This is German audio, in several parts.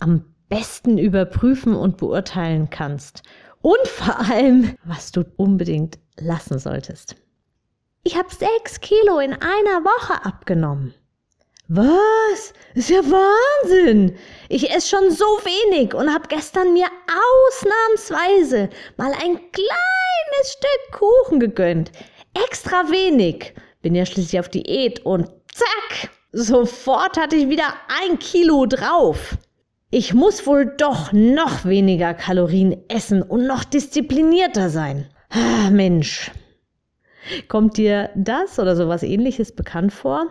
am besten überprüfen und beurteilen kannst. Und vor allem, was du unbedingt lassen solltest. Ich habe sechs Kilo in einer Woche abgenommen. Was? Ist ja Wahnsinn. Ich esse schon so wenig und habe gestern mir ausnahmsweise mal ein kleines Stück Kuchen gegönnt. Extra wenig. Bin ja schließlich auf Diät und zack, sofort hatte ich wieder ein Kilo drauf. Ich muss wohl doch noch weniger Kalorien essen und noch disziplinierter sein. Ah, Mensch. Kommt dir das oder sowas ähnliches bekannt vor?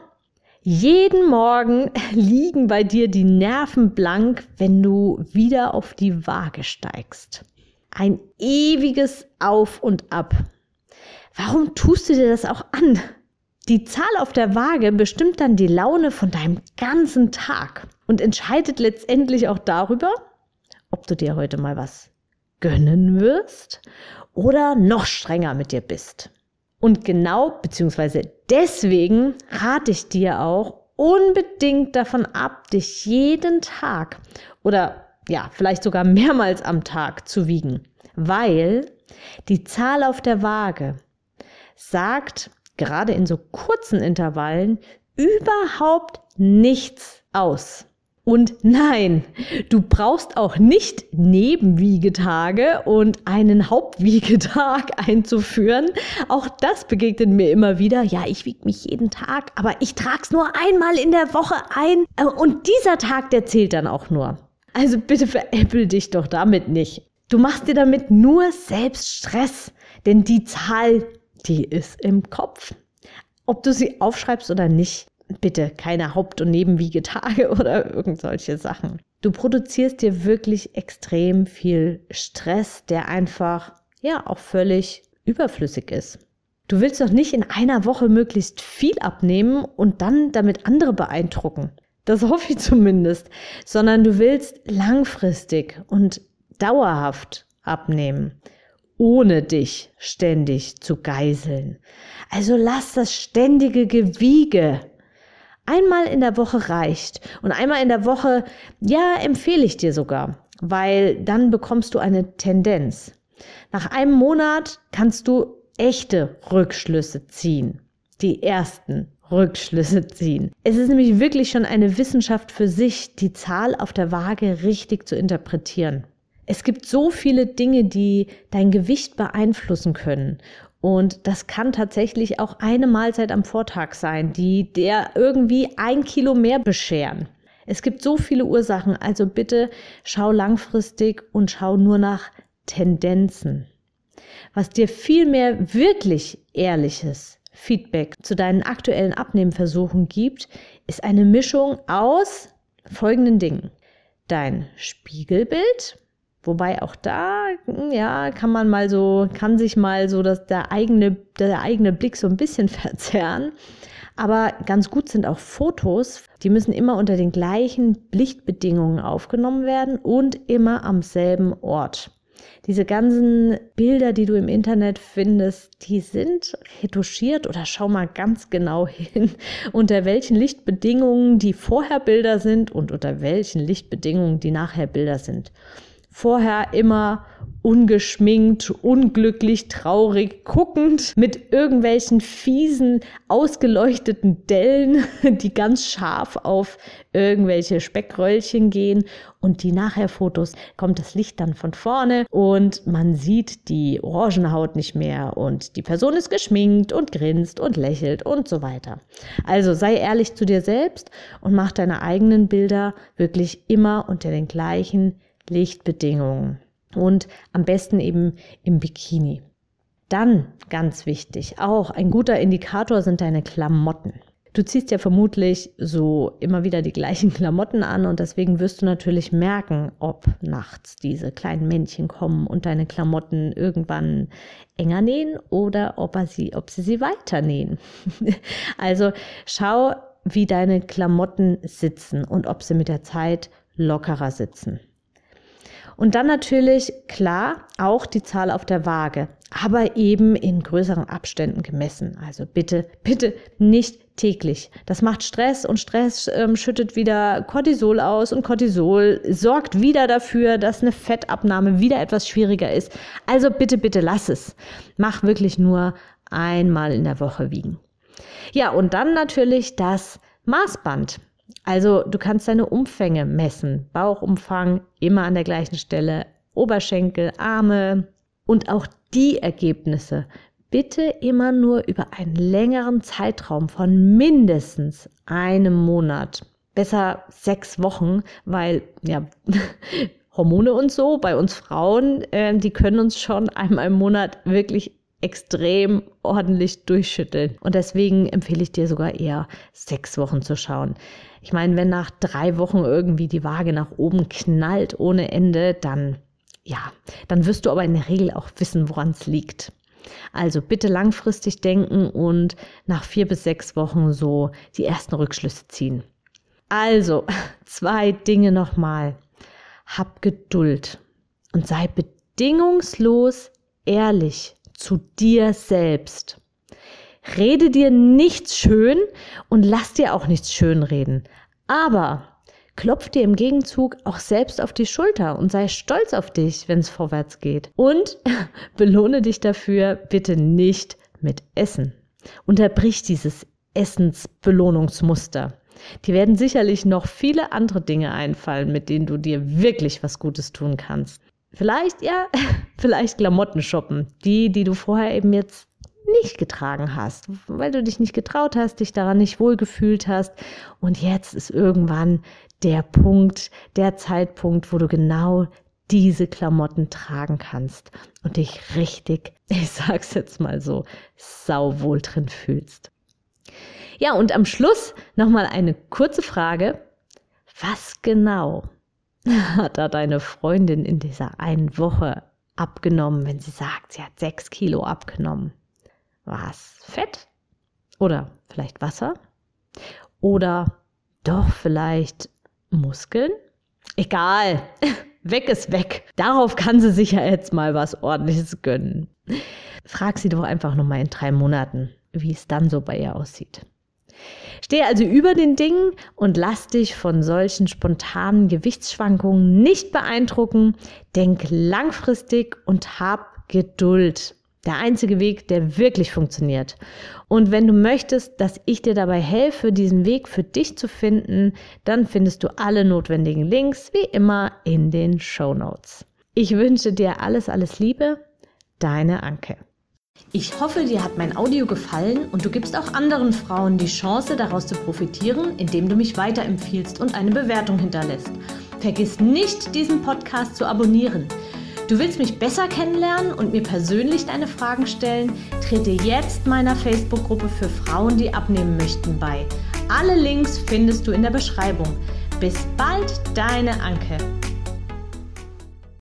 Jeden Morgen liegen bei dir die Nerven blank, wenn du wieder auf die Waage steigst. Ein ewiges Auf und Ab. Warum tust du dir das auch an? Die Zahl auf der Waage bestimmt dann die Laune von deinem ganzen Tag und entscheidet letztendlich auch darüber, ob du dir heute mal was gönnen wirst oder noch strenger mit dir bist. Und genau, beziehungsweise deswegen rate ich dir auch unbedingt davon ab, dich jeden Tag oder ja, vielleicht sogar mehrmals am Tag zu wiegen, weil die Zahl auf der Waage sagt gerade in so kurzen Intervallen überhaupt nichts aus. Und nein, du brauchst auch nicht Nebenwiegetage und einen Hauptwiegetag einzuführen. Auch das begegnet mir immer wieder. Ja, ich wiege mich jeden Tag, aber ich trage es nur einmal in der Woche ein. Und dieser Tag, der zählt dann auch nur. Also bitte veräppel dich doch damit nicht. Du machst dir damit nur selbst Stress, denn die Zahl, die ist im Kopf. Ob du sie aufschreibst oder nicht, bitte keine Haupt- und Nebenwiegetage oder irgend solche Sachen. Du produzierst dir wirklich extrem viel Stress, der einfach, ja, auch völlig überflüssig ist. Du willst doch nicht in einer Woche möglichst viel abnehmen und dann damit andere beeindrucken. Das hoffe ich zumindest. Sondern du willst langfristig und dauerhaft abnehmen ohne dich ständig zu geiseln. Also lass das ständige Gewiege. Einmal in der Woche reicht. Und einmal in der Woche, ja, empfehle ich dir sogar, weil dann bekommst du eine Tendenz. Nach einem Monat kannst du echte Rückschlüsse ziehen. Die ersten Rückschlüsse ziehen. Es ist nämlich wirklich schon eine Wissenschaft für sich, die Zahl auf der Waage richtig zu interpretieren. Es gibt so viele Dinge, die dein Gewicht beeinflussen können. Und das kann tatsächlich auch eine Mahlzeit am Vortag sein, die der irgendwie ein Kilo mehr bescheren. Es gibt so viele Ursachen, also bitte schau langfristig und schau nur nach Tendenzen. Was dir viel mehr wirklich ehrliches Feedback zu deinen aktuellen Abnehmversuchen gibt, ist eine Mischung aus folgenden Dingen. Dein Spiegelbild, Wobei auch da, hm, ja, kann man mal so, kann sich mal so dass der eigene, der eigene Blick so ein bisschen verzerren. Aber ganz gut sind auch Fotos. Die müssen immer unter den gleichen Lichtbedingungen aufgenommen werden und immer am selben Ort. Diese ganzen Bilder, die du im Internet findest, die sind retuschiert oder schau mal ganz genau hin, unter welchen Lichtbedingungen die vorher Bilder sind und unter welchen Lichtbedingungen die nachher Bilder sind vorher immer ungeschminkt, unglücklich, traurig, guckend mit irgendwelchen fiesen, ausgeleuchteten Dellen, die ganz scharf auf irgendwelche Speckröllchen gehen und die Nachher-Fotos kommt das Licht dann von vorne und man sieht die Orangenhaut nicht mehr und die Person ist geschminkt und grinst und lächelt und so weiter. Also sei ehrlich zu dir selbst und mach deine eigenen Bilder wirklich immer unter den gleichen Lichtbedingungen und am besten eben im Bikini. Dann, ganz wichtig, auch ein guter Indikator sind deine Klamotten. Du ziehst ja vermutlich so immer wieder die gleichen Klamotten an und deswegen wirst du natürlich merken, ob nachts diese kleinen Männchen kommen und deine Klamotten irgendwann enger nähen oder ob, sie, ob sie sie weiter nähen. also schau, wie deine Klamotten sitzen und ob sie mit der Zeit lockerer sitzen. Und dann natürlich, klar, auch die Zahl auf der Waage, aber eben in größeren Abständen gemessen. Also bitte, bitte nicht täglich. Das macht Stress und Stress ähm, schüttet wieder Cortisol aus und Cortisol sorgt wieder dafür, dass eine Fettabnahme wieder etwas schwieriger ist. Also bitte, bitte lass es. Mach wirklich nur einmal in der Woche wiegen. Ja, und dann natürlich das Maßband. Also du kannst deine Umfänge messen. Bauchumfang immer an der gleichen Stelle, Oberschenkel, Arme und auch die Ergebnisse bitte immer nur über einen längeren Zeitraum von mindestens einem Monat. Besser sechs Wochen, weil ja Hormone und so bei uns Frauen, äh, die können uns schon einmal im Monat wirklich extrem ordentlich durchschütteln. Und deswegen empfehle ich dir sogar eher sechs Wochen zu schauen. Ich meine, wenn nach drei Wochen irgendwie die Waage nach oben knallt ohne Ende, dann ja, dann wirst du aber in der Regel auch wissen, woran es liegt. Also bitte langfristig denken und nach vier bis sechs Wochen so die ersten Rückschlüsse ziehen. Also, zwei Dinge nochmal. Hab Geduld und sei bedingungslos ehrlich zu dir selbst. Rede dir nichts schön und lass dir auch nichts schön reden. Aber klopf dir im Gegenzug auch selbst auf die Schulter und sei stolz auf dich, wenn es vorwärts geht. Und belohne dich dafür bitte nicht mit Essen. Unterbrich dieses Essensbelohnungsmuster. Die werden sicherlich noch viele andere Dinge einfallen, mit denen du dir wirklich was Gutes tun kannst. Vielleicht, ja, vielleicht Klamotten shoppen. Die, die du vorher eben jetzt nicht getragen hast, weil du dich nicht getraut hast, dich daran nicht wohlgefühlt hast. Und jetzt ist irgendwann der Punkt, der Zeitpunkt, wo du genau diese Klamotten tragen kannst und dich richtig, ich sag's jetzt mal so, sauwohl drin fühlst. Ja, und am Schluss nochmal eine kurze Frage. Was genau hat da deine Freundin in dieser einen Woche abgenommen, wenn sie sagt, sie hat sechs Kilo abgenommen? Was? Fett? Oder vielleicht Wasser? Oder doch vielleicht Muskeln? Egal. Weg ist weg. Darauf kann sie sich ja jetzt mal was ordentliches gönnen. Frag sie doch einfach nochmal in drei Monaten, wie es dann so bei ihr aussieht. Steh also über den Dingen und lass dich von solchen spontanen Gewichtsschwankungen nicht beeindrucken. Denk langfristig und hab Geduld. Der einzige Weg, der wirklich funktioniert. Und wenn du möchtest, dass ich dir dabei helfe, diesen Weg für dich zu finden, dann findest du alle notwendigen Links wie immer in den Show Notes. Ich wünsche dir alles, alles Liebe. Deine Anke. Ich hoffe, dir hat mein Audio gefallen und du gibst auch anderen Frauen die Chance, daraus zu profitieren, indem du mich weiterempfiehlst und eine Bewertung hinterlässt. Vergiss nicht, diesen Podcast zu abonnieren. Du willst mich besser kennenlernen und mir persönlich deine Fragen stellen? Trete jetzt meiner Facebook-Gruppe für Frauen, die abnehmen möchten, bei. Alle Links findest du in der Beschreibung. Bis bald, deine Anke.